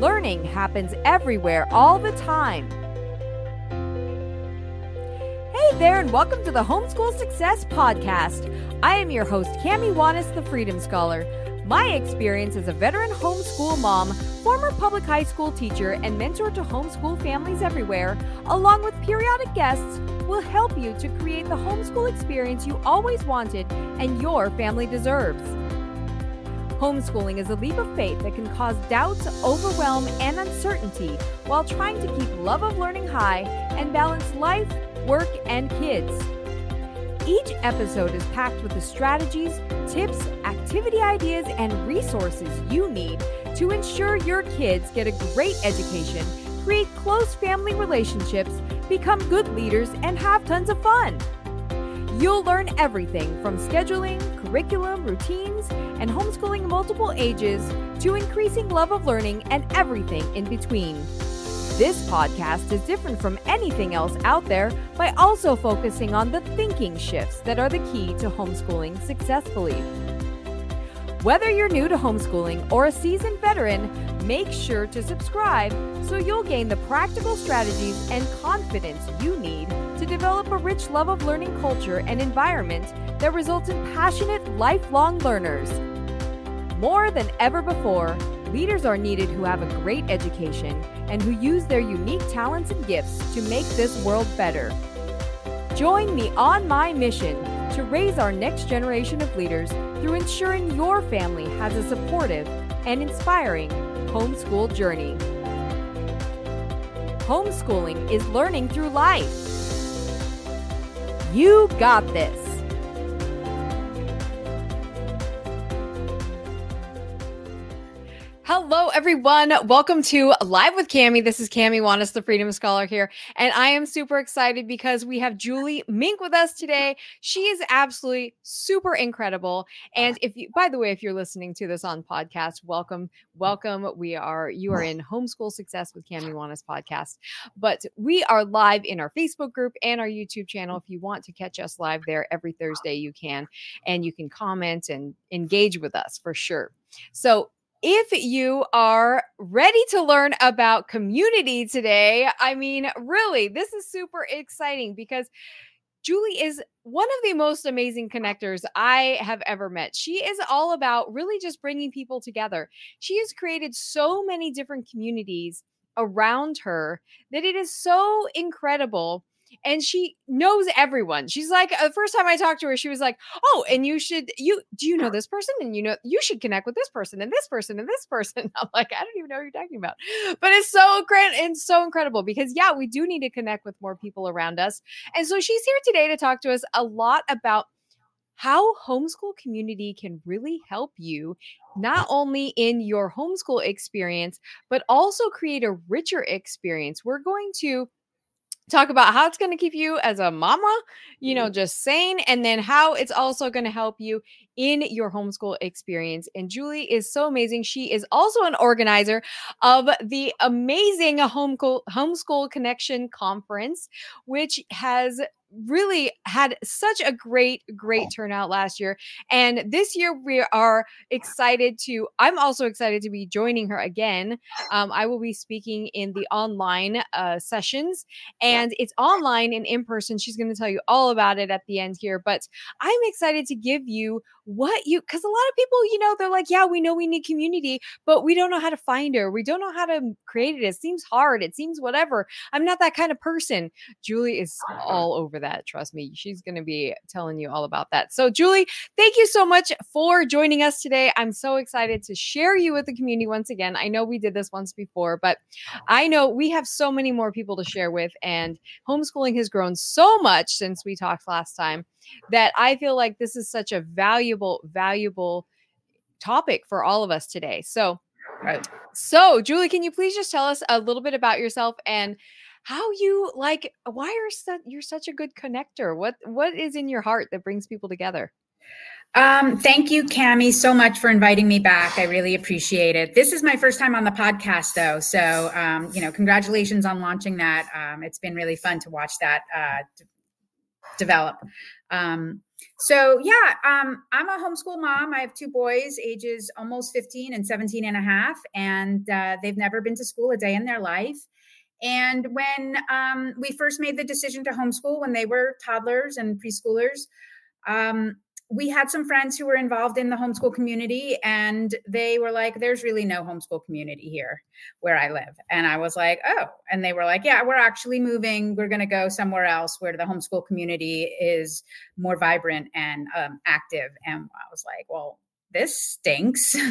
Learning happens everywhere all the time. Hey there, and welcome to the Homeschool Success Podcast. I am your host, Kami Wanous, the Freedom Scholar. My experience as a veteran homeschool mom, former public high school teacher, and mentor to homeschool families everywhere, along with periodic guests, will help you to create the homeschool experience you always wanted and your family deserves. Homeschooling is a leap of faith that can cause doubt, overwhelm, and uncertainty while trying to keep love of learning high and balance life, work, and kids. Each episode is packed with the strategies, tips, activity ideas, and resources you need to ensure your kids get a great education, create close family relationships, become good leaders, and have tons of fun. You'll learn everything from scheduling, curriculum, routines, and homeschooling multiple ages to increasing love of learning and everything in between. This podcast is different from anything else out there by also focusing on the thinking shifts that are the key to homeschooling successfully. Whether you're new to homeschooling or a seasoned veteran, make sure to subscribe so you'll gain the practical strategies and confidence you need to develop a rich love of learning culture and environment that results in passionate, lifelong learners. More than ever before, leaders are needed who have a great education and who use their unique talents and gifts to make this world better. Join me on my mission to raise our next generation of leaders through ensuring your family has a supportive and inspiring homeschool journey. Homeschooling is learning through life. You got this. Hello, everyone. Welcome to Live with Kami. This is Kami Wanous, the Freedom Scholar here, and I am super excited because we have Julie Mink with us today. She is absolutely super incredible. And if you, by the way, if you're listening to this on podcast, welcome, welcome. We are you are in Homeschool Success with Kami Wanous podcast, but we are live in our Facebook group and our YouTube channel. If you want to catch us live there every Thursday, you can, and you can comment and engage with us for sure. So if you are ready to learn about community today, I mean, really, this is super exciting because Julie is one of the most amazing connectors I have ever met. She is all about really just bringing people together. She has created so many different communities around her that it is so incredible and she knows everyone. She's like, the uh, first time I talked to her, she was like, "Oh, and you should you do you know this person? And you know you should connect with this person and this person and this person." I'm like, I don't even know what you're talking about, but it's so great and so incredible because yeah, we do need to connect with more people around us, and so she's here today to talk to us a lot about how homeschool community can really help you not only in your homeschool experience but also create a richer experience. We're going to talk about how it's going to keep you as a mama, you know, mm-hmm. just sane, and then how it's also going to help you in your homeschool experience. And Julie is so amazing. She is also an organizer of the amazing homeschool homeschool connection conference, which has really had such a great great turnout last year and this year we are excited to i'm also excited to be joining her again. Um, i will be speaking in the online uh, sessions and it's online and in person she's going to tell you all about it at the end here but i'm excited to give you what you because a lot of people you know they're like yeah we know we need community but we don't know how to find her. We don't know how to create it. It seems hard. It seems whatever. I'm not that kind of person. Julie is all over that trust me she's going to be telling you all about that so julie thank you so much for joining us today i'm so excited to share you with the community once again i know we did this once before but oh. i know we have so many more people to share with and homeschooling has grown so much since we talked last time that I feel like this is such a valuable, valuable topic for all of us today. So, right. so Julie, can you please just tell us a little bit about yourself and how you like why are you're such a good connector? What what is in your heart that brings people together? Um, thank you, Kami, so much for inviting me back. I really appreciate it. This is my first time on the podcast, though. So, um, you know, congratulations on launching that. Um, it's been really fun to watch that uh, d- develop. Um, so yeah, um, I'm a homeschool mom. I have two boys, ages almost 15 and 17 and a half, and uh, they've never been to school a day in their life. And when um, we first made the decision to homeschool when they were toddlers and preschoolers, um, we had some friends who were involved in the homeschool community and they were like there's really no homeschool community here where i live. And i was like oh. And they were like yeah we're actually moving. We're going to go somewhere else where the homeschool community is more vibrant and um, active. And i was like well this stinks.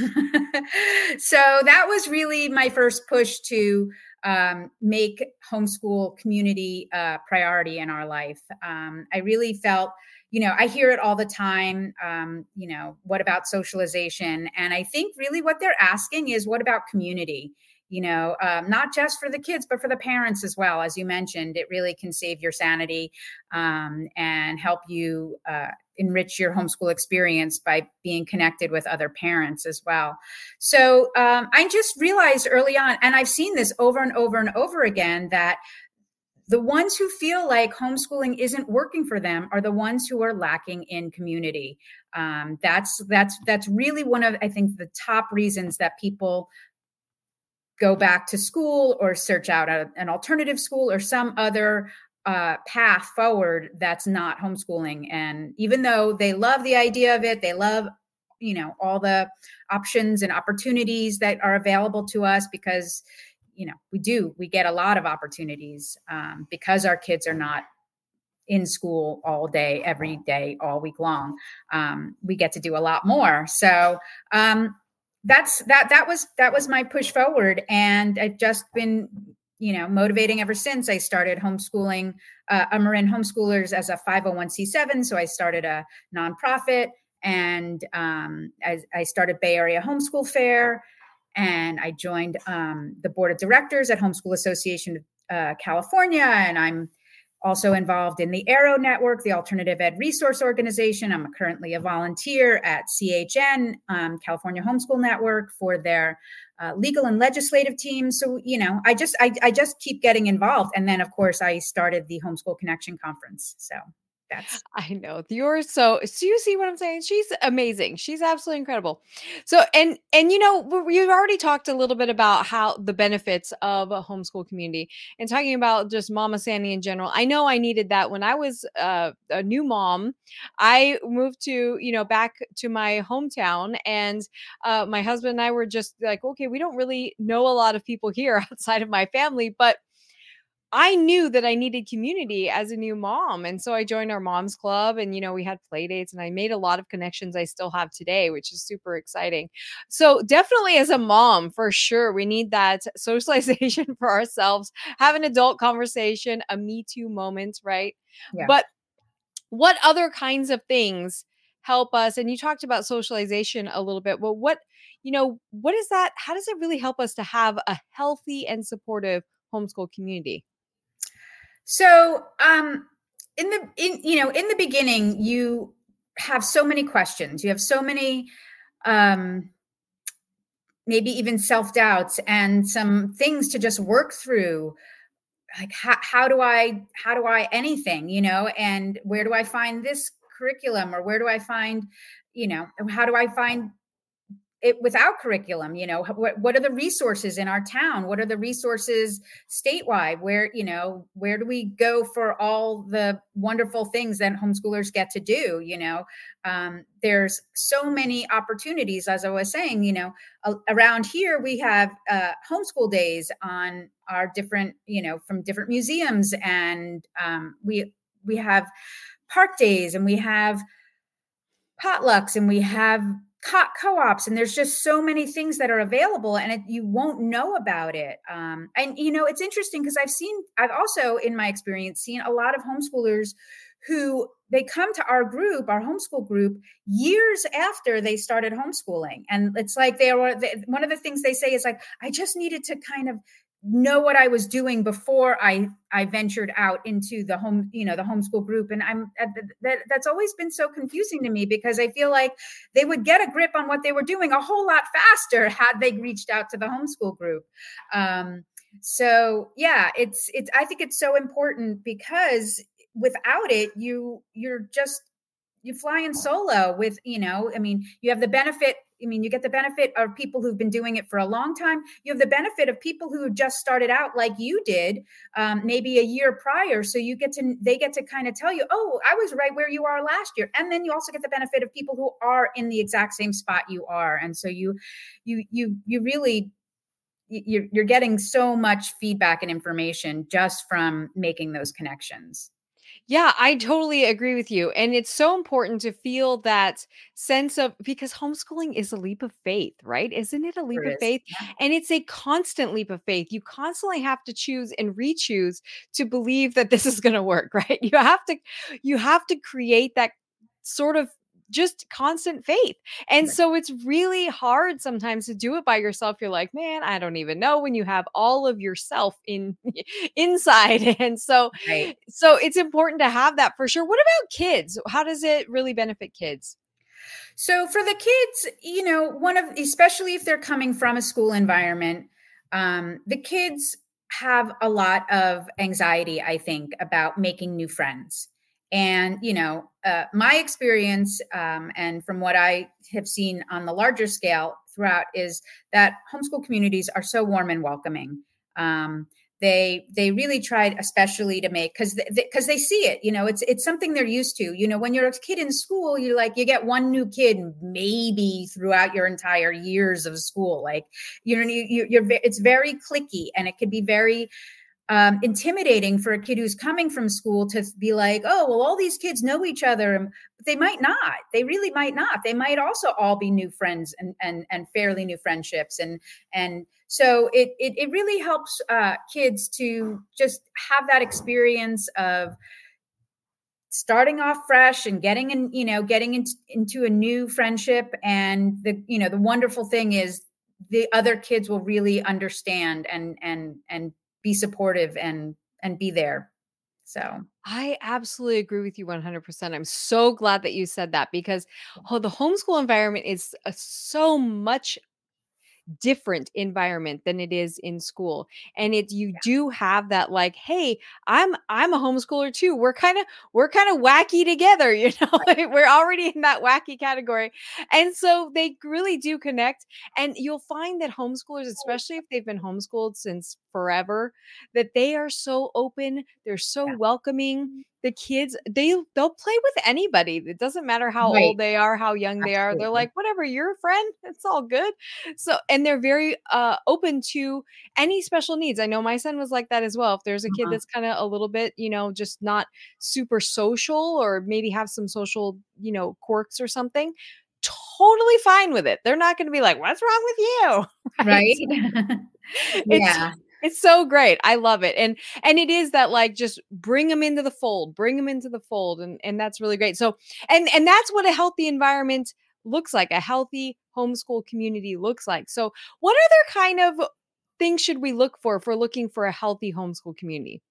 So that was really my first push to um, make homeschool community a priority in our life um, i really felt you know, I hear it all the time. Um, you know, what about socialization? And I think really what they're asking is, what about community? You know, um, not just for the kids, but for the parents as well. As you mentioned, it really can save your sanity um, and help you uh, enrich your homeschool experience by being connected with other parents as well. So um, I just realized early on, and I've seen this over and over and over again, that the ones who feel like homeschooling isn't working for them are the ones who are lacking in community um, that's that's that's really one of i think the top reasons that people go back to school or search out a, an alternative school or some other uh, path forward that's not homeschooling. And even though they love the idea of it they love you know all the options and opportunities that are available to us because you know we do we get a lot of opportunities um, because our kids are not in school all day every day all week long um, we get to do a lot more. So um, that's that that was that was my push forward. And i've just been you know motivating ever since. I started homeschooling uh, marin homeschoolers as a 501c7 so i started a nonprofit and um, I, I started bay area homeschool fair and I joined um, the board of directors at Homeschool Association of uh, California, and I'm also involved in the AERO Network, the Alternative Ed Resource Organization. I'm currently a volunteer at CHN, um, California Homeschool Network, for their uh, legal and legislative team. So you know, I just I, I just keep getting involved, and then of course I started the Homeschool Connection Conference. So that's I know you're so. So you see what I'm saying? She's amazing. She's absolutely incredible. So and and you know we've already talked a little bit about how the benefits of a homeschool community and talking about just Mama Sandy in general. I know I needed that when I was uh, a new mom. I moved to you know back to my hometown, and uh, my husband and I were just like, okay, we don't really know a lot of people here outside of my family, but I knew that I needed community as a new mom. And so I joined our mom's club and, you know, we had play dates and I made a lot of connections I still have today, which is super exciting. So definitely as a mom, for sure, we need that socialization for ourselves, have an adult conversation, a me too moment, right? Yeah. But what other kinds of things help us? And you talked about socialization a little bit. Well, what, you know, what is that? How does it really help us to have a healthy and supportive homeschool community? So, um, in the in you know in the beginning, you have so many questions. You have so many, um, maybe even self doubts and some things to just work through. Like how how do I how do I anything you know and where do I find this curriculum or where do I find you know how do I find it without curriculum you know what, what are the resources in our town? What are the resources statewide? Where you know where do we go for all the wonderful things that homeschoolers get to do you know? Um, there's so many opportunities as i was saying you know around here we have uh, homeschool days on our different you know from different museums and um, we we have park days and we have potlucks and we have co- co-ops and there's just so many things that are available and it, you won't know about it um, and you know it's interesting because i've seen i've also in my experience seen a lot of homeschoolers who they come to our group our homeschool group years after they started homeschooling and it's like they were they, one of the things they say is like i just needed to kind of know what I was doing before I I ventured out into the home you know the homeschool group. And I'm that that's always been so confusing to me because I feel like they would get a grip on what they were doing a whole lot faster had they reached out to the homeschool group. Um, so yeah it's it's I think it's so important because without it you you're just you fly in solo with you know i mean you have the benefit i mean you get the benefit of people who've been doing it for a long time. You have the benefit of people who just started out like you did um, maybe a year prior. So you get to they get to kind of tell you oh i was right where you are last year. And then you also get the benefit of people who are in the exact same spot you are. And so you you you you really you're, you're getting so much feedback and information just from making those connections yeah, I totally agree with you. And it's so important to feel that sense of because homeschooling is a leap of faith, right? Isn't it a leap of faith? Yeah. And it's a constant leap of faith. You constantly have to choose and re-choose to believe that this is going to work, right? You have to you have to create that sort of just constant faith. And right. so it's really hard sometimes to do it by yourself. You're like, man, I don't even know when you have all of yourself in inside. And so right. so it's important to have that for sure. What about kids? How does it really benefit kids? So for the kids, you know, one of especially if they're coming from a school environment, um, the kids have a lot of anxiety, I think, about making new friends. And, you know, uh, my experience um, and from what I have seen on the larger scale throughout is that homeschool communities are so warm and welcoming. Um, they they really tried especially to make because because they, they, see it you know it's it's something they're used to you know when you're a kid in school you like you get one new kid maybe throughout your entire years of school like you know you, you're it's very clicky and it could be very um, intimidating for a kid who's coming from school to be like, oh, well, all these kids know each other. But they might not. They really might not. They might also all be new friends and and and fairly new friendships. And and so it it, it really helps uh, kids to just have that experience of starting off fresh and getting in you know getting into, into a new friendship and the you know the wonderful thing is the other kids will really understand and and and be supportive and and be there. So. I absolutely agree with you 100%. I'm so glad that you said that because oh, the homeschool environment is uh, so much different environment than it is in school and it you yeah. do have that like hey i'm i'm a homeschooler too we're kind of we're kind of wacky together you know right. we're already in that wacky category and so they really do connect and you'll find that homeschoolers especially if they've been homeschooled since forever that they are so open they're so yeah. welcoming the kids they they'll play with anybody it doesn't matter how right. old they are how young Absolutely. they are they're like whatever you're a friend it's all good so and they're very uh open to any special needs i know my son was like that as well if there's a kid uh-huh. that's kind of a little bit you know just not super social or maybe have some social you know quirks or something totally fine with it they're not going to be like what's wrong with you right, right? yeah it's so great. I love it. And and it is that like just bring them into the fold, bring them into the fold and and that's really great. So and and that's what a healthy environment looks like. A healthy homeschool community looks like. So what other kind of things should we look for if we're looking for a healthy homeschool community?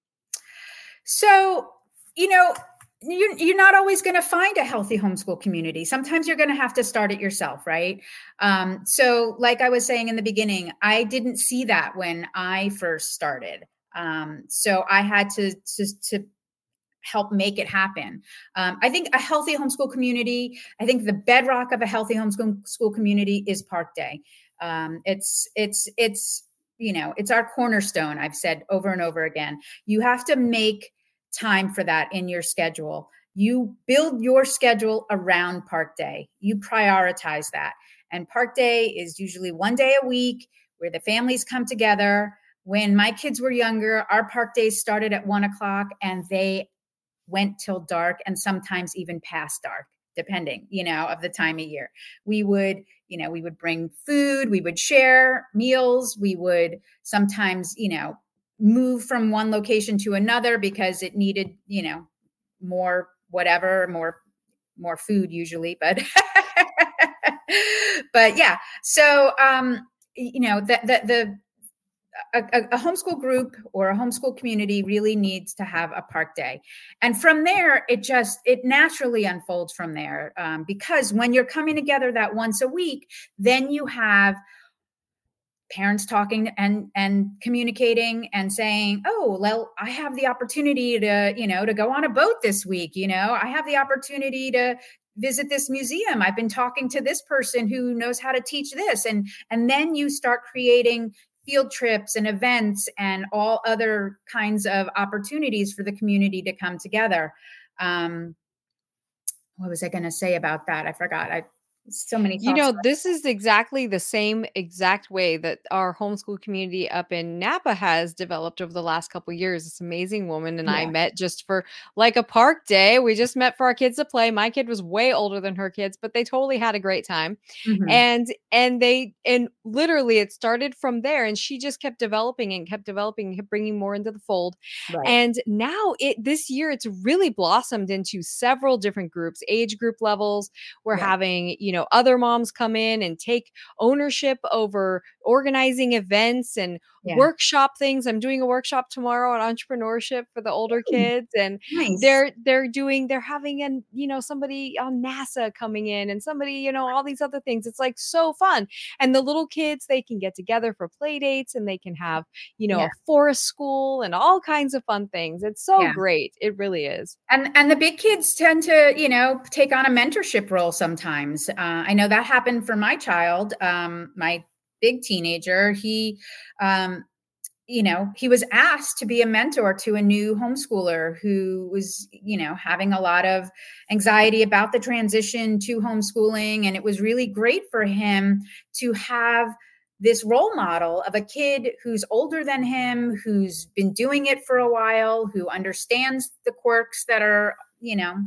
So, you know, you're, you're not always going to find a healthy homeschool community. Sometimes you're going to have to start it yourself, right? Um, so, like I was saying in the beginning, I didn't see that when I first started. Um, so I had to, to, to help make it happen. Um, I think a healthy homeschool community, I think the bedrock of a healthy homeschool school community is Park Day. Um, it's it's it's you know it's our cornerstone. I've said over and over again. You have to make time for that in your schedule. You build your schedule around Park Day. You prioritize that. And Park Day is usually one day a week where the families come together. When my kids were younger, our park days started at one o'clock and they went till dark and sometimes even past dark depending you know of the time of year we would you know we would bring food we would share meals we would sometimes you know move from one location to another because it needed, you know, more whatever, more more food usually, but but yeah. So um, you know, the the, the a, a, homeschool group or a homeschool community really needs to have a park day and from there it just it naturally unfolds from there um, because when you're coming together that once a week then you have parents talking and and communicating and saying oh well i have the opportunity to you know to go on a boat this week you know i have the opportunity to visit this museum. I've been talking to this person who knows how to teach this. And and then you start creating field trips and events and all other kinds of opportunities for the community to come together. Um what was i going to say about that? I forgot. I so many you know this is exactly the same exact way that our homeschool community up in napa has developed over the last couple years. This amazing woman and yeah. i met just for like a park day. We just met for our kids to play. My kid was way older than her kids but they totally had a great time. Mm-hmm. and and they and literally it started from there and she just kept developing and kept developing kept bringing more into the fold. Right. and now it this year it's really blossomed into several different groups age group levels. We're having you know other moms come in and take ownership over organizing events and yeah. workshop things i'm doing a workshop tomorrow on entrepreneurship for the older kids and nice. they're they're doing they're having an you know somebody on nasa coming in and somebody you know all these other things it's like so fun and the little kids they can get together for play dates and they can have you know yeah. a forest school and all kinds of fun things it's so yeah. great it really is and and the big kids tend to you know take on a mentorship role sometimes uh, uh, I know that happened for my child, um, my big teenager. He, um, you know, he was asked to be a mentor to a new homeschooler who was, you know, having a lot of anxiety about the transition to homeschooling. And it was really great for him to have this role model of a kid who's older than him, who's been doing it for a while, who understands the quirks that are, you know,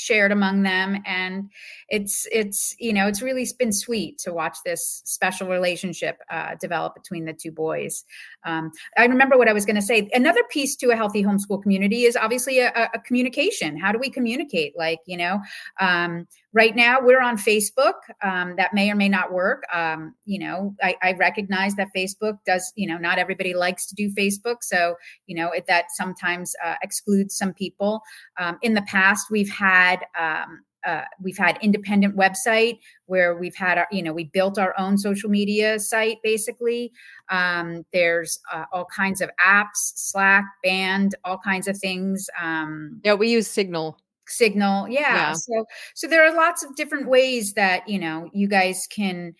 shared among them and it's it's you know it's really been sweet to watch this special relationship uh, develop between the two boys. Um, i remember what i was going to say another piece to a healthy homeschool community is obviously a, a communication. How do we communicate? Like you know um, right now we're on facebook. Um, that may or may not work. Um, you know I, I, recognize that facebook does you know not everybody likes to do facebook. So you know it, that sometimes uh, excludes some people. Um, in the past we've had um, uh, we've had independent website where we've had our, you know we built our own social media site basically. Um, there's uh, all kinds of apps slack band all kinds of things. Um, yeah we use signal signal yeah. yeah so so there are lots of different ways that you know you guys can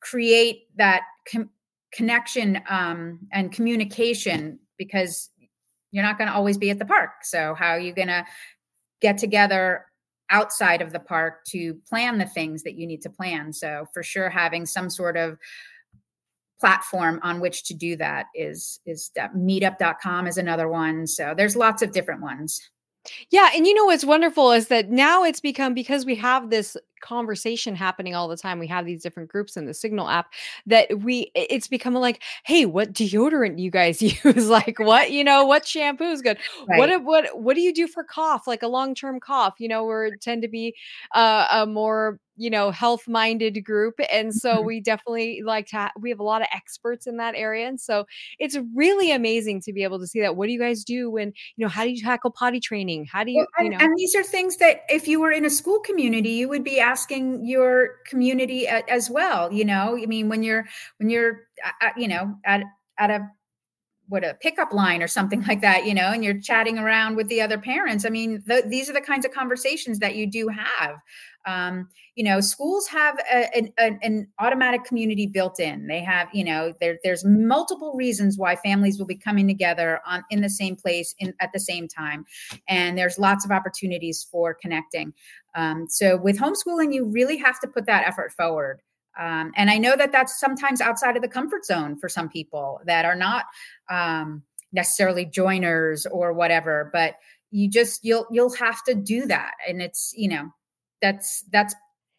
create that com- connection um, and communication because you're not going to always be at the park so how are you going to get together outside of the park to plan the things that you need to plan so for sure having some sort of platform on which to do that is is meetup.com is another one so there's lots of different ones yeah, and you know what's wonderful is that now it's become because we have this conversation happening all the time. We have these different groups in the Signal app that we it's become like, hey, what deodorant you guys use? like what, you know, what shampoo is good? Right. What what what do you do for cough? Like a long-term cough, you know, we tend to be uh, a more you know health minded group and so mm-hmm. we definitely like to ha- we have a lot of experts in that area and so it's really amazing to be able to see that. What do you guys do when you know how do you tackle potty training? How do you, well, and, you know and these are things that if you were in a school community you would be asking your community as well you know? I mean when you're when you're uh, you know at at a what a pickup line or something like that you know and you're chatting around with the other parents. I mean these are the kinds of conversations that you do have. Um, you know schools have a, an, an, automatic community built in. They have you know there, there's multiple reasons why families will be coming together on in the same place in, at the same time and there's lots of opportunities for connecting. Um, so with homeschooling you really have to put that effort forward um, and I know that that's sometimes outside of the comfort zone for some people that are not um, necessarily joiners or whatever, but you just you'll you'll have to do that, and it's you know that's that's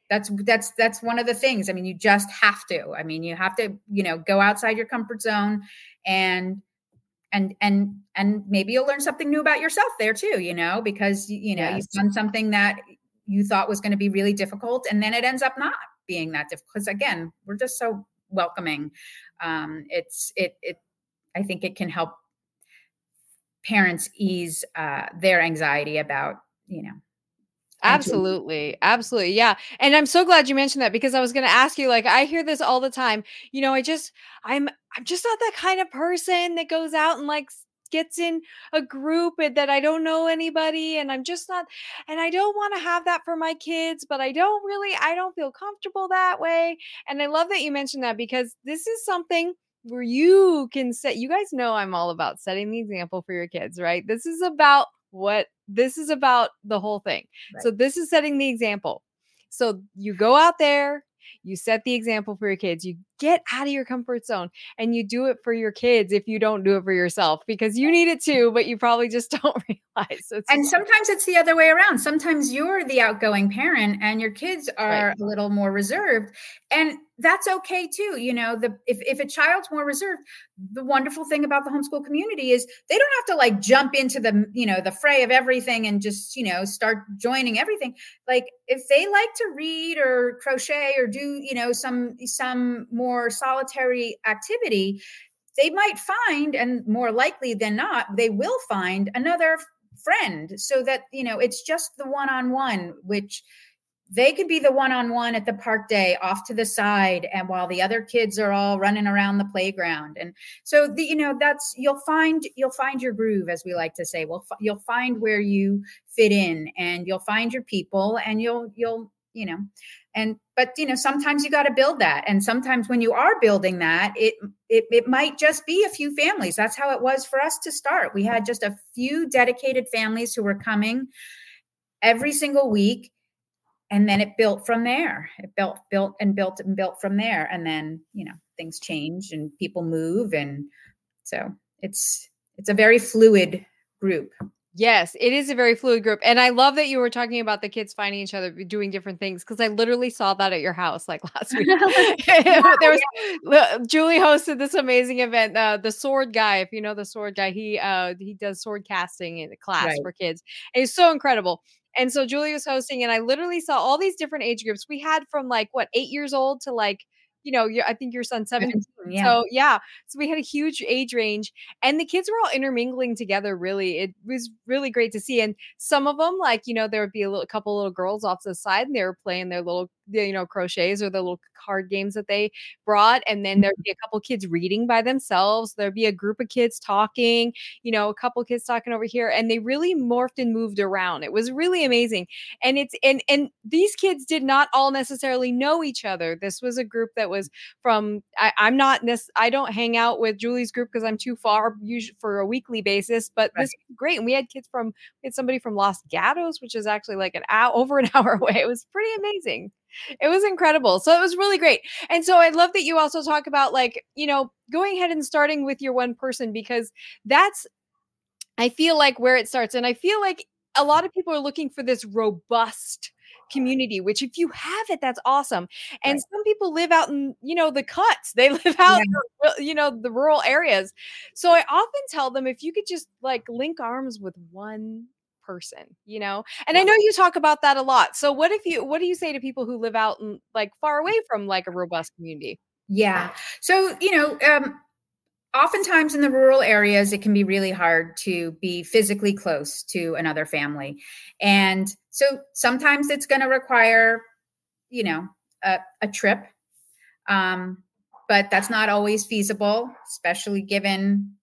that's that's that's one of the things. I mean, you just have to. I mean, you have to you know go outside your comfort zone and and and and maybe you'll learn something new about yourself there too you know because you know yes. you've done something that you thought was going to be really difficult and then it ends up not being that difficult because again we're just so welcoming um, it's it it i think it can help parents ease uh, their anxiety about you know Absolutely. Absolutely. Yeah. And I'm so glad you mentioned that because I was going to ask you like I hear this all the time. You know, I just I'm I'm just not that kind of person that goes out and like gets in a group and that I don't know anybody and I'm just not and I don't want to have that for my kids, but I don't really I don't feel comfortable that way. And I love that you mentioned that because this is something where you can set you guys know I'm all about setting the example for your kids, right? This is about what this is about the whole thing. Right. So this is setting the example. So you go out there, you set the example for your kids. You get out of your comfort zone and you do it for your kids if you don't do it for yourself because you need it too, but you probably just don't realize. It's and sometimes it's the other way around. Sometimes you're the outgoing parent and your kids are right. a little more reserved. And that's okay too. You know, the if, if a child's more reserved, the wonderful thing about the homeschool community is they don't have to like jump into the, you know, the fray of everything and just, you know, start joining everything. Like if they like to read or crochet or do, you know, some some more solitary activity, they might find and more likely than not, they will find another friend so that, you know, it's just the one-on-one which they could be the one-on-one at the park day off to the side and while the other kids are all running around the playground and so the you know that's you'll find you'll find your groove as we like to say. Well you'll find where you fit in and you'll find your people and you'll you'll you know and but you know sometimes you got to build that and sometimes when you are building that it, it it might just be a few families. That's how it was for us to start. We had just a few dedicated families who were coming every single week and then it built from there. It built built and built and built from there and then you know things change and people move and so it's it's a very fluid group Yes, it is a very fluid group. And I love that you were talking about the kids finding each other, doing different things because I literally saw that at your house like last week. there was Julie hosted this amazing event. Uh, the sword guy, if you know the sword guy, he uh he does sword casting in a class right. for kids. And it's so incredible. And so Julie was hosting, and I literally saw all these different age groups. We had from like what eight years old to like you know, I think your son's 17. Yeah. So yeah. So we had a huge age range and the kids were all intermingling together. Really. It was really great to see. And some of them, like, you know, there would be a little a couple little girls off to the side and they were playing their little you know crochets or the little card games that they brought and then there'd mm-hmm. be a couple kids reading by themselves there'd be a group of kids talking you know a couple kids talking over here and they really morphed and moved around it was really amazing and it's and and these kids did not all necessarily know each other this was a group that was from I, am not this I don't hang out with Julie's group because I'm too far usually for a weekly basis but right. this was great and we had kids from we had somebody from Los Gatos which is actually like an hour over an hour away it was pretty amazing it was incredible. So it was really great. And so I love that you also talk about like, you know, going ahead and starting with your one person because that's I feel like where it starts and I feel like a lot of people are looking for this robust community which if you have it that's awesome and right. some people live out in you know the cuts they live out yeah. in, you know the rural areas so i often tell them if you could just like link arms with one person, you know? And I know you talk about that a lot. So what if you what do you say to people who live out in like far away from like a robust community? Yeah. So, you know, um oftentimes in the rural areas it can be really hard to be physically close to another family. And so sometimes it's going to require, you know, a, a trip. Um but that's not always feasible, especially given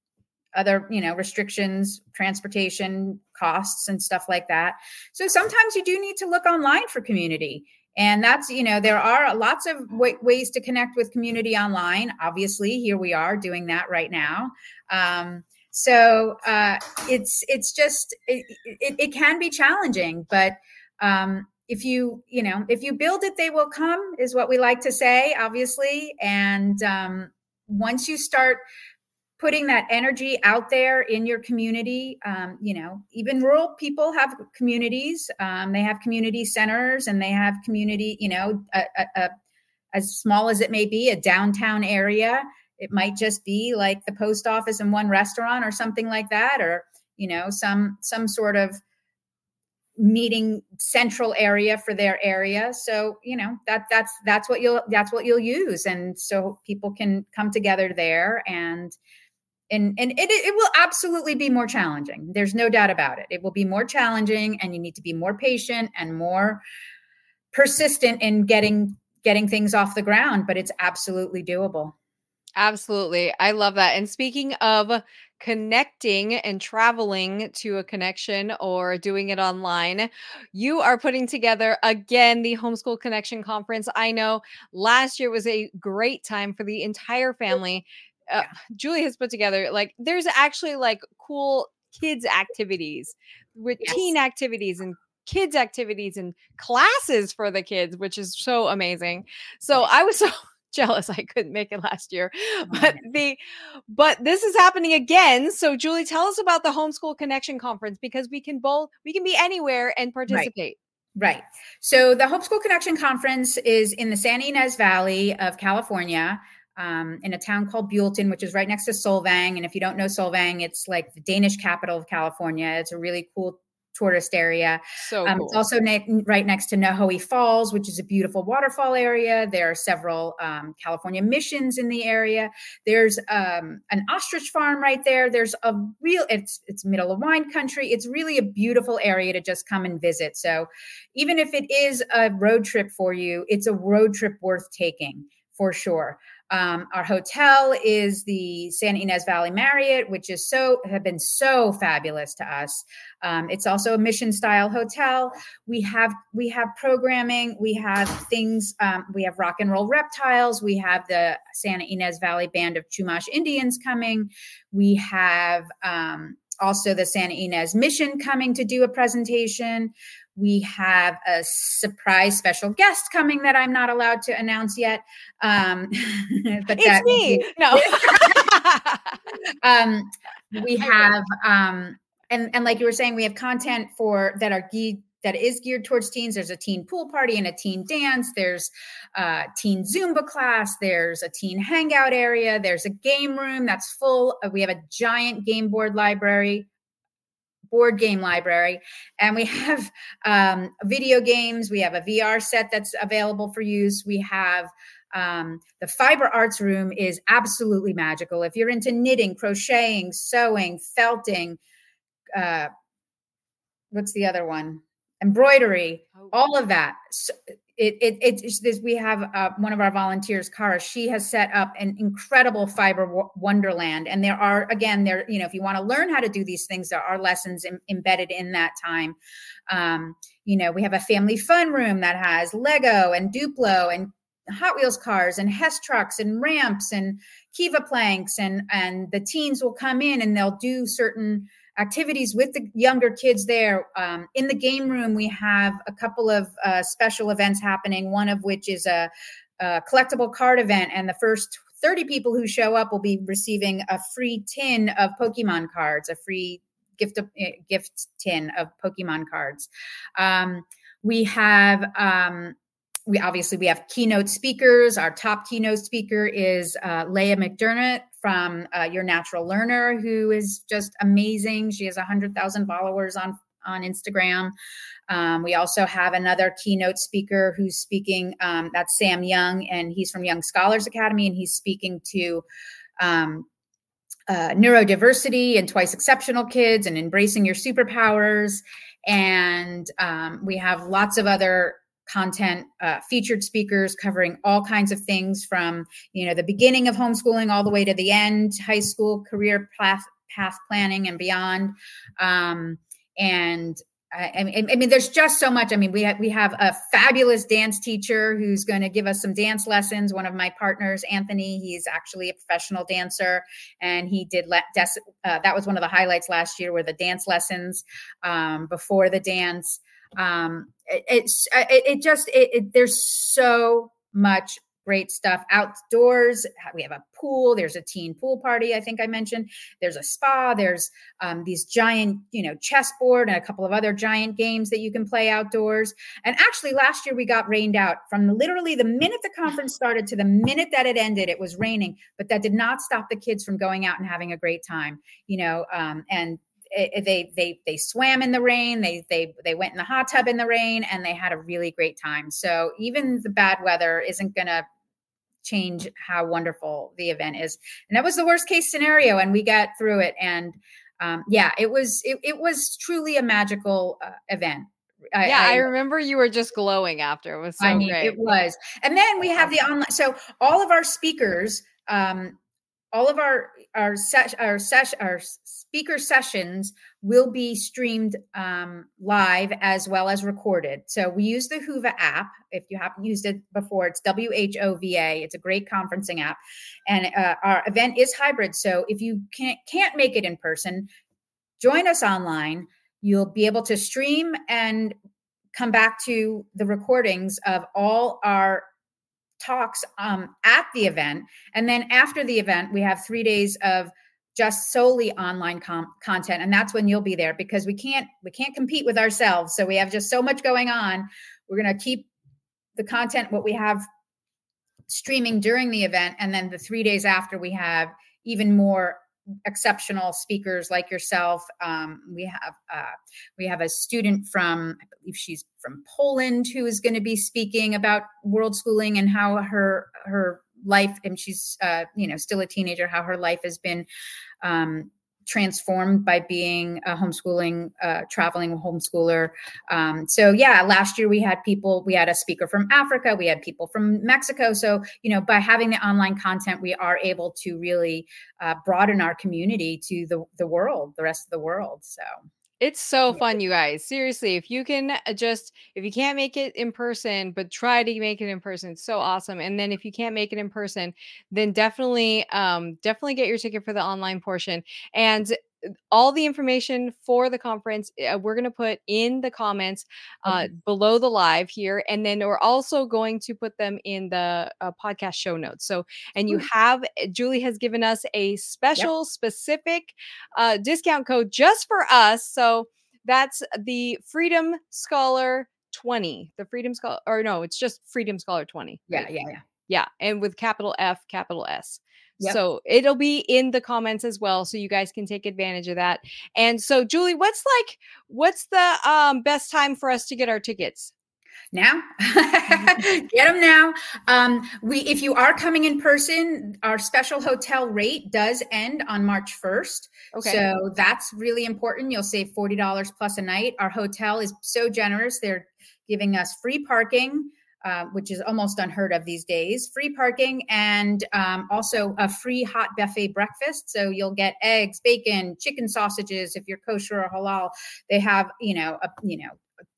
other you know restrictions transportation costs and stuff like that. So sometimes you do need to look online for community. And that's you know there are lots of w- ways to connect with community online. Obviously here we are doing that right now. Um, so uh, it's it's just it, it, it, can be challenging but um, if you you know if you build it they will come is what we like to say obviously. And um, once you start putting that energy out there in your community um, you know even rural people have communities um, they have community centers and they have community you know a, a, a, as small as it may be a downtown area. It might just be like the post office and one restaurant or something like that or you know some some sort of meeting central area for their area. So you know that that's that's what you'll that's what you'll use. And so people can come together there and and and it, it will absolutely be more challenging. There's no doubt about it. It will be more challenging and you need to be more patient and more persistent in getting getting things off the ground but it's absolutely doable. Absolutely. I love that. And speaking of connecting and traveling to a connection or doing it online, you are putting together again the Homeschool Connection Conference. I know last year was a great time for the entire family. Uh, Julie has put together like there's actually like cool kids activities with yes. teen activities and kids activities and classes for the kids which is so amazing so i was so jealous I couldn't make it last year. But the but this is happening again. So Julie, tell us about the Homeschool Connection Conference because we can both we can be anywhere and participate. Right. right. So the Homeschool Connection Conference is in the San Ynez Valley of California. Um, in a town called Buellton, which is right next to Solvang. And if you don't know Solvang, it's like the Danish capital of California. It's a really cool tourist area. So um, cool. it's also ne- right next to Nojoqui Falls, which is a beautiful waterfall area. There are several um, California missions in the area. There's um, an ostrich farm right there. There's a real it's it's middle of wine country. It's really a beautiful area to just come and visit. So even if it is a road trip for you, it's a road trip worth taking for sure. Um, our hotel is the San Ynez Valley Marriott, which is so have been so fabulous to us. Um, it's also a mission style hotel. We have we have programming. We have things. Um, we have rock and roll reptiles. We have the Santa Ynez Valley Band of Chumash Indians coming. We have um, also the Santa Ynez Mission coming to do a presentation. We have a surprise special guest coming that I'm not allowed to announce yet. Um, but it's me. no. um, we have, um, and and like you were saying, we have content for that are geared that is geared towards teens. There's a teen pool party and a teen dance. There's a teen Zumba class. There's a teen hangout area. There's a game room that's full. Of, we have a giant game board library board game library and we have um, video games we have a vr set that's available for use we have um, the fiber arts room is absolutely magical. If you're into knitting crocheting sewing felting uh, what's the other one? Embroidery oh. all of that. So it, it it's this we have uh, one of our volunteers Kara she has set up an incredible fiber w- wonderland. And there are again there you know if you want to learn how to do these things there are lessons embedded in that time. Um, you know we have a family fun room that has lego and duplo and hot wheels cars and hess trucks and ramps and KEVA planks and and the teens will come in and they'll do certain activities with the younger kids there. Um, in the game room, we have a couple of uh, special events happening, one of which is a, a, collectible card event. And the first 30 people who show up will be receiving a free tin of Pokemon cards, a free gift, of, uh, gift tin of Pokemon cards. Um, we have um, we obviously we have keynote speakers. Our top keynote speaker is uh, Leah McDermott from uh, Your Natural Learner, who is just amazing. She has hundred thousand followers on on Instagram. Um, we also have another keynote speaker who's speaking. Um, that's Sam Young, and he's from Young Scholars Academy, and he's speaking to um, uh, neurodiversity and twice exceptional kids and embracing your superpowers. And um, we have lots of other content uh, featured speakers covering all kinds of things from you know the beginning of homeschooling all the way to the end high school career path path planning and beyond um, and I, I, mean, there's just so much. I mean, we have we have a fabulous dance teacher who's going to give us some dance lessons. One of my partners, Anthony, he's actually a professional dancer, and he did let uh, that was one of the highlights last year, were the dance lessons um, before the dance um, it, it's uh, it, it just it, there's so much great stuff outdoors. We have a pool there's a teen pool party i think i mentioned. There's a spa there's um, these giant you know chessboard and a couple of other giant games that you can play outdoors. And actually last year we got rained out from literally the minute the conference started to the minute that it ended it was raining but that did not stop the kids from going out and having a great time you know um, and they they they swam in the rain they they they went in the hot tub in the rain and they had a really great time so even the bad weather isn't going to change how wonderful the event is and that was the worst case scenario and we got through it and um, yeah it was it, it was truly a magical uh, event I, yeah, I, I, remember you were just glowing after. It was so I mean, great. It was. And then we have the online. So all of our speakers um, all of our our ses- our session our speaker sessions will be streamed um, live as well as recorded. So we use the Whova app. If you haven't used it before, it's W H O V A. It's a great conferencing app, and uh, our event is hybrid. So if you can't can't make it in person, join us online. You'll be able to stream and come back to the recordings of all our talks um, at the event. And then after the event, we have three days of just solely online com- content. And that's when you'll be there because we can't we can't compete with ourselves. So we have just so much going on. We're going to keep the content what we have streaming during the event. And then the 3 days after we have even more exceptional speakers like yourself. Um, we have uh, we have a student from I believe she's from Poland who is going to be speaking about world schooling and how her her life and she's uh, you know still a teenager how her life has been um, transformed by being a homeschooling, uh, traveling homeschooler. Um, so yeah, last year we had people, we had a speaker from Africa, we had people from Mexico. So you know, by having the online content, we are able to really uh, broaden our community to the the world, the rest of the world. So. It's so fun, you guys. Seriously, if you can uh, just if you can't make it in person, but try to make it in person, it's so awesome. And then if you can't make it in person, then definitely um definitely get your ticket for the online portion. And all the information for the conference uh, we're going to put in the comments uh, okay. below the live here and then we're also going to put them in the uh, podcast show notes. So and you have eh, julie has given us a special yep. specific uh, discount code just for us so that's the freedom scholar 20 the freedom scholar or no it's just freedom scholar 20 yeah yeah yeah. Yeah and with capital f capital s Yep. So it'll be in the comments as well, so you guys can take advantage of that. And so, Julie, what's like, what's the um, best time for us to get our tickets? now get them now um, we if you are coming in person our special hotel rate does end on march 1st okay so that's really important you'll save $40 plus a night our hotel is so generous they're giving us free parking uh, which is almost unheard of these days, free parking and um, also a free hot buffet breakfast. So you'll get eggs, bacon, chicken sausages if you're kosher or halal. They have, you know, a, you know,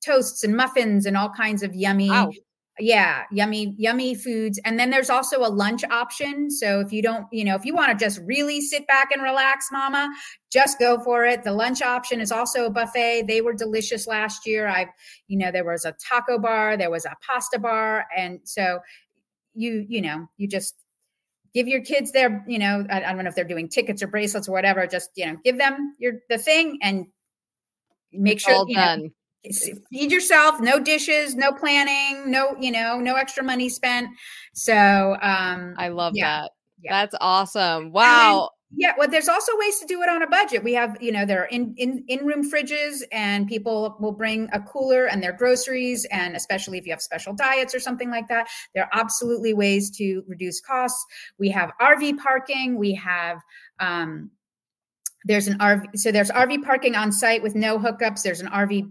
toasts and muffins and all kinds of yummy wow yeah yummy yummy foods. And then there's also a lunch option. So if you don't you know if you want to just really sit back and relax mama just go for it. The lunch option is also a buffet. They were delicious last year. I you know there was a taco bar there was a pasta bar and so you you know you just give your kids their you know I, I don't know if they're doing tickets or bracelets or whatever just you know give them your the thing and make sure all done know, feed yourself no dishes no planning no you know no extra money spent. So um i love yeah, that. yeah. that's awesome. Wow. yeah well there's also ways to do it on a budget. We have you know there are in in in room fridges and people will bring a cooler and their groceries and especially if you have special diets or something like that there are absolutely ways to reduce costs. We have rv parking. We have um there's an RV, so there's RV parking on site with no hookups. There's an RV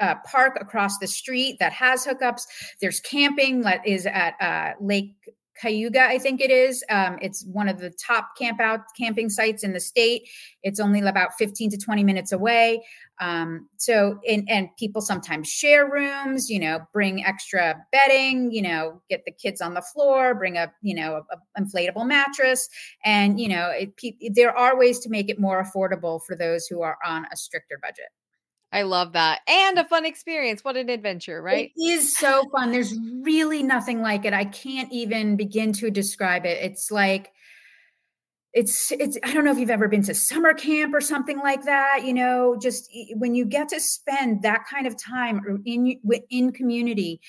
uh, park across the street that has hookups. There's camping that is at uh, Lake Cachuma, I think it is. Um, it's one of the top camp out camping sites in the state. It's only about 15 to 20 minutes away. Um, so, and, and people sometimes share rooms, you know, bring extra bedding, you know, get the kids on the floor, bring a, you know, a, a inflatable mattress. And, you know, it, there are ways to make it more affordable for those who are on a stricter budget. I love that. And a fun experience. What an adventure, right? It is so fun. There's really nothing like it. I can't even begin to describe it. It's like it's it's I don't know if you've ever been to summer camp or something like that, you know, just when you get to spend that kind of time uh, in in community,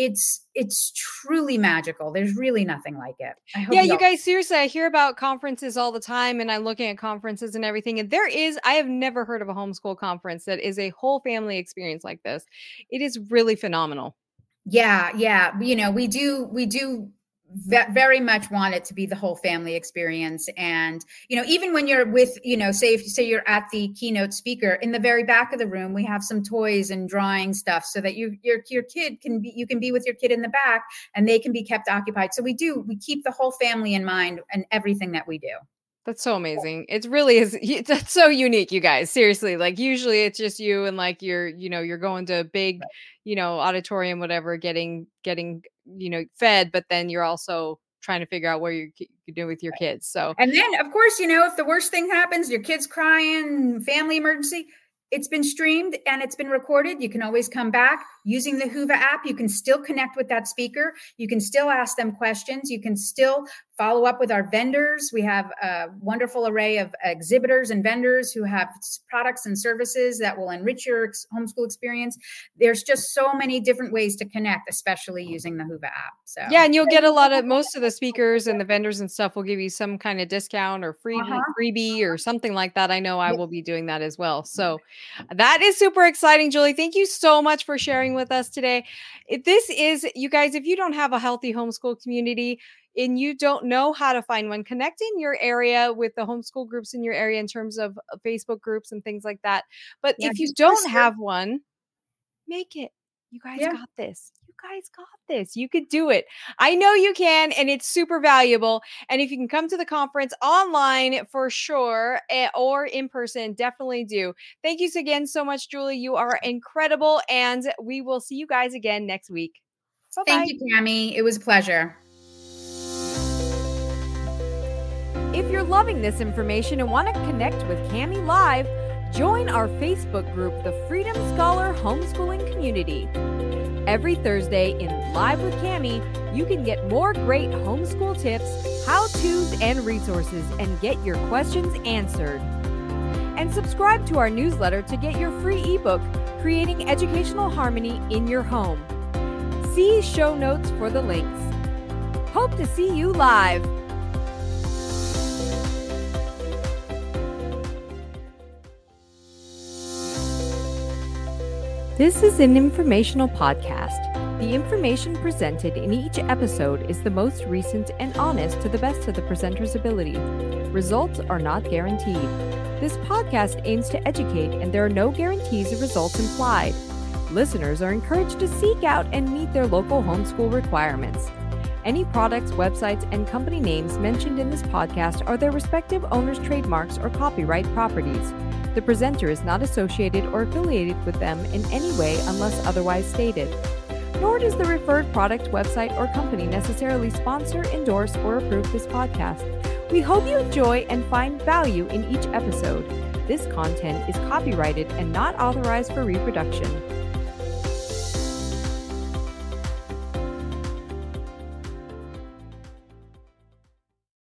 it's it's truly magical. There's really nothing like it. yeah, you guys seriously, I hear about conferences all the time and I'm looking at conferences and everything. And there is, I have never heard of a homeschool conference that is a whole family experience like this. It is really phenomenal. Yeah, yeah. You know, we do we do very much want it to be the whole family experience and you know even when you're with you know say if you say you're at the keynote speaker in the very back of the room we have some toys and drawing stuff so that you your your kid can be you can be with your kid in the back and they can be kept occupied so we do we keep the whole family in mind and everything that we do that's so amazing. It's really is that's so unique, you guys. Seriously. Like usually it's just you and like you're, you know, you're going to a big, you know, auditorium, whatever, getting getting, you know, fed, but then you're also trying to figure out where you're, you're doing with your kids. So and then of course, you know, if the worst thing happens, your kid's crying, family emergency, it's been streamed and it's been recorded. You can always come back using the Whova app. You can still connect with that speaker. You can still ask them questions. You can still follow up with our vendors. We have a wonderful array of exhibitors and vendors who have products and services that will enrich your homeschool experience. There's just so many different ways to connect, especially using the Whova app. So yeah, and you'll get a lot of most of the speakers and the vendors and stuff will give you some kind of discount or free uh-huh. freebie or something like that. I know I will be doing that as well. So that is super exciting, Julie. Thank you so much for sharing with us today. If this is you guys, if you don't have a healthy homeschool community, and you don't know how to find one, connect in your area with the homeschool groups in your area in terms of uh, Facebook groups and things like that. But yeah, if you don't have one, make it. You guys yeah. got this. You guys got this. You could do it. I know you can, and it's super valuable. And if you can come to the conference online for sure eh, or in person, definitely do. Thank you again so much, Julie. You are incredible. And we will see you guys again next week. Bye-bye. Thank you, Kami. It was a pleasure. If you're loving this information and want to connect with Kami live, join our Facebook group, the Freedom Scholar Homeschooling Community. Every Thursday in Live with Kami, you can get more great homeschool tips, how-tos, and resources and get your questions answered. And subscribe to our newsletter to get your free ebook, Creating Educational Harmony in Your Home. See show notes for the links. Hope to see you live. This is an informational podcast. The information presented in each episode is the most recent and honest to the best of the presenter's ability. Results are not guaranteed. This podcast aims to educate, and there are no guarantees of results implied. Listeners are encouraged to seek out and meet their local homeschool requirements. Any products, websites, and company names mentioned in this podcast are their respective owners' trademarks or copyright properties. The presenter is not associated or affiliated with them in any way unless otherwise stated. Nor does the referred product, website, or company necessarily sponsor, endorse, or approve this podcast. We hope you enjoy and find value in each episode. This content is copyrighted and not authorized for reproduction.